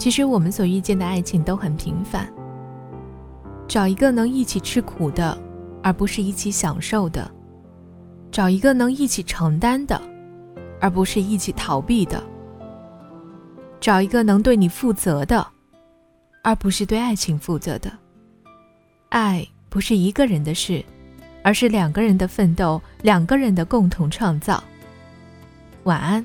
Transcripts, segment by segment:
其实我们所遇见的爱情都很平凡。找一个能一起吃苦的，而不是一起享受的；找一个能一起承担的，而不是一起逃避的；找一个能对你负责的，而不是对爱情负责的。爱不是一个人的事，而是两个人的奋斗，两个人的共同创造。晚安。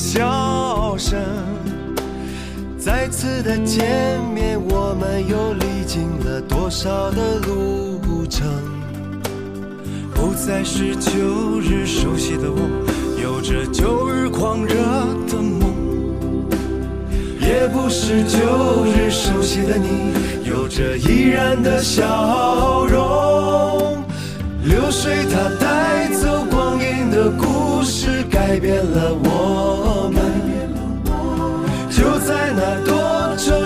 笑声，再次的见面，我们又历经了多少的路程？不再是旧日熟悉的我，有着旧日狂热的梦；也不是旧日熟悉的你，有着依然的笑容。流水它带走光阴的故事，改变了我。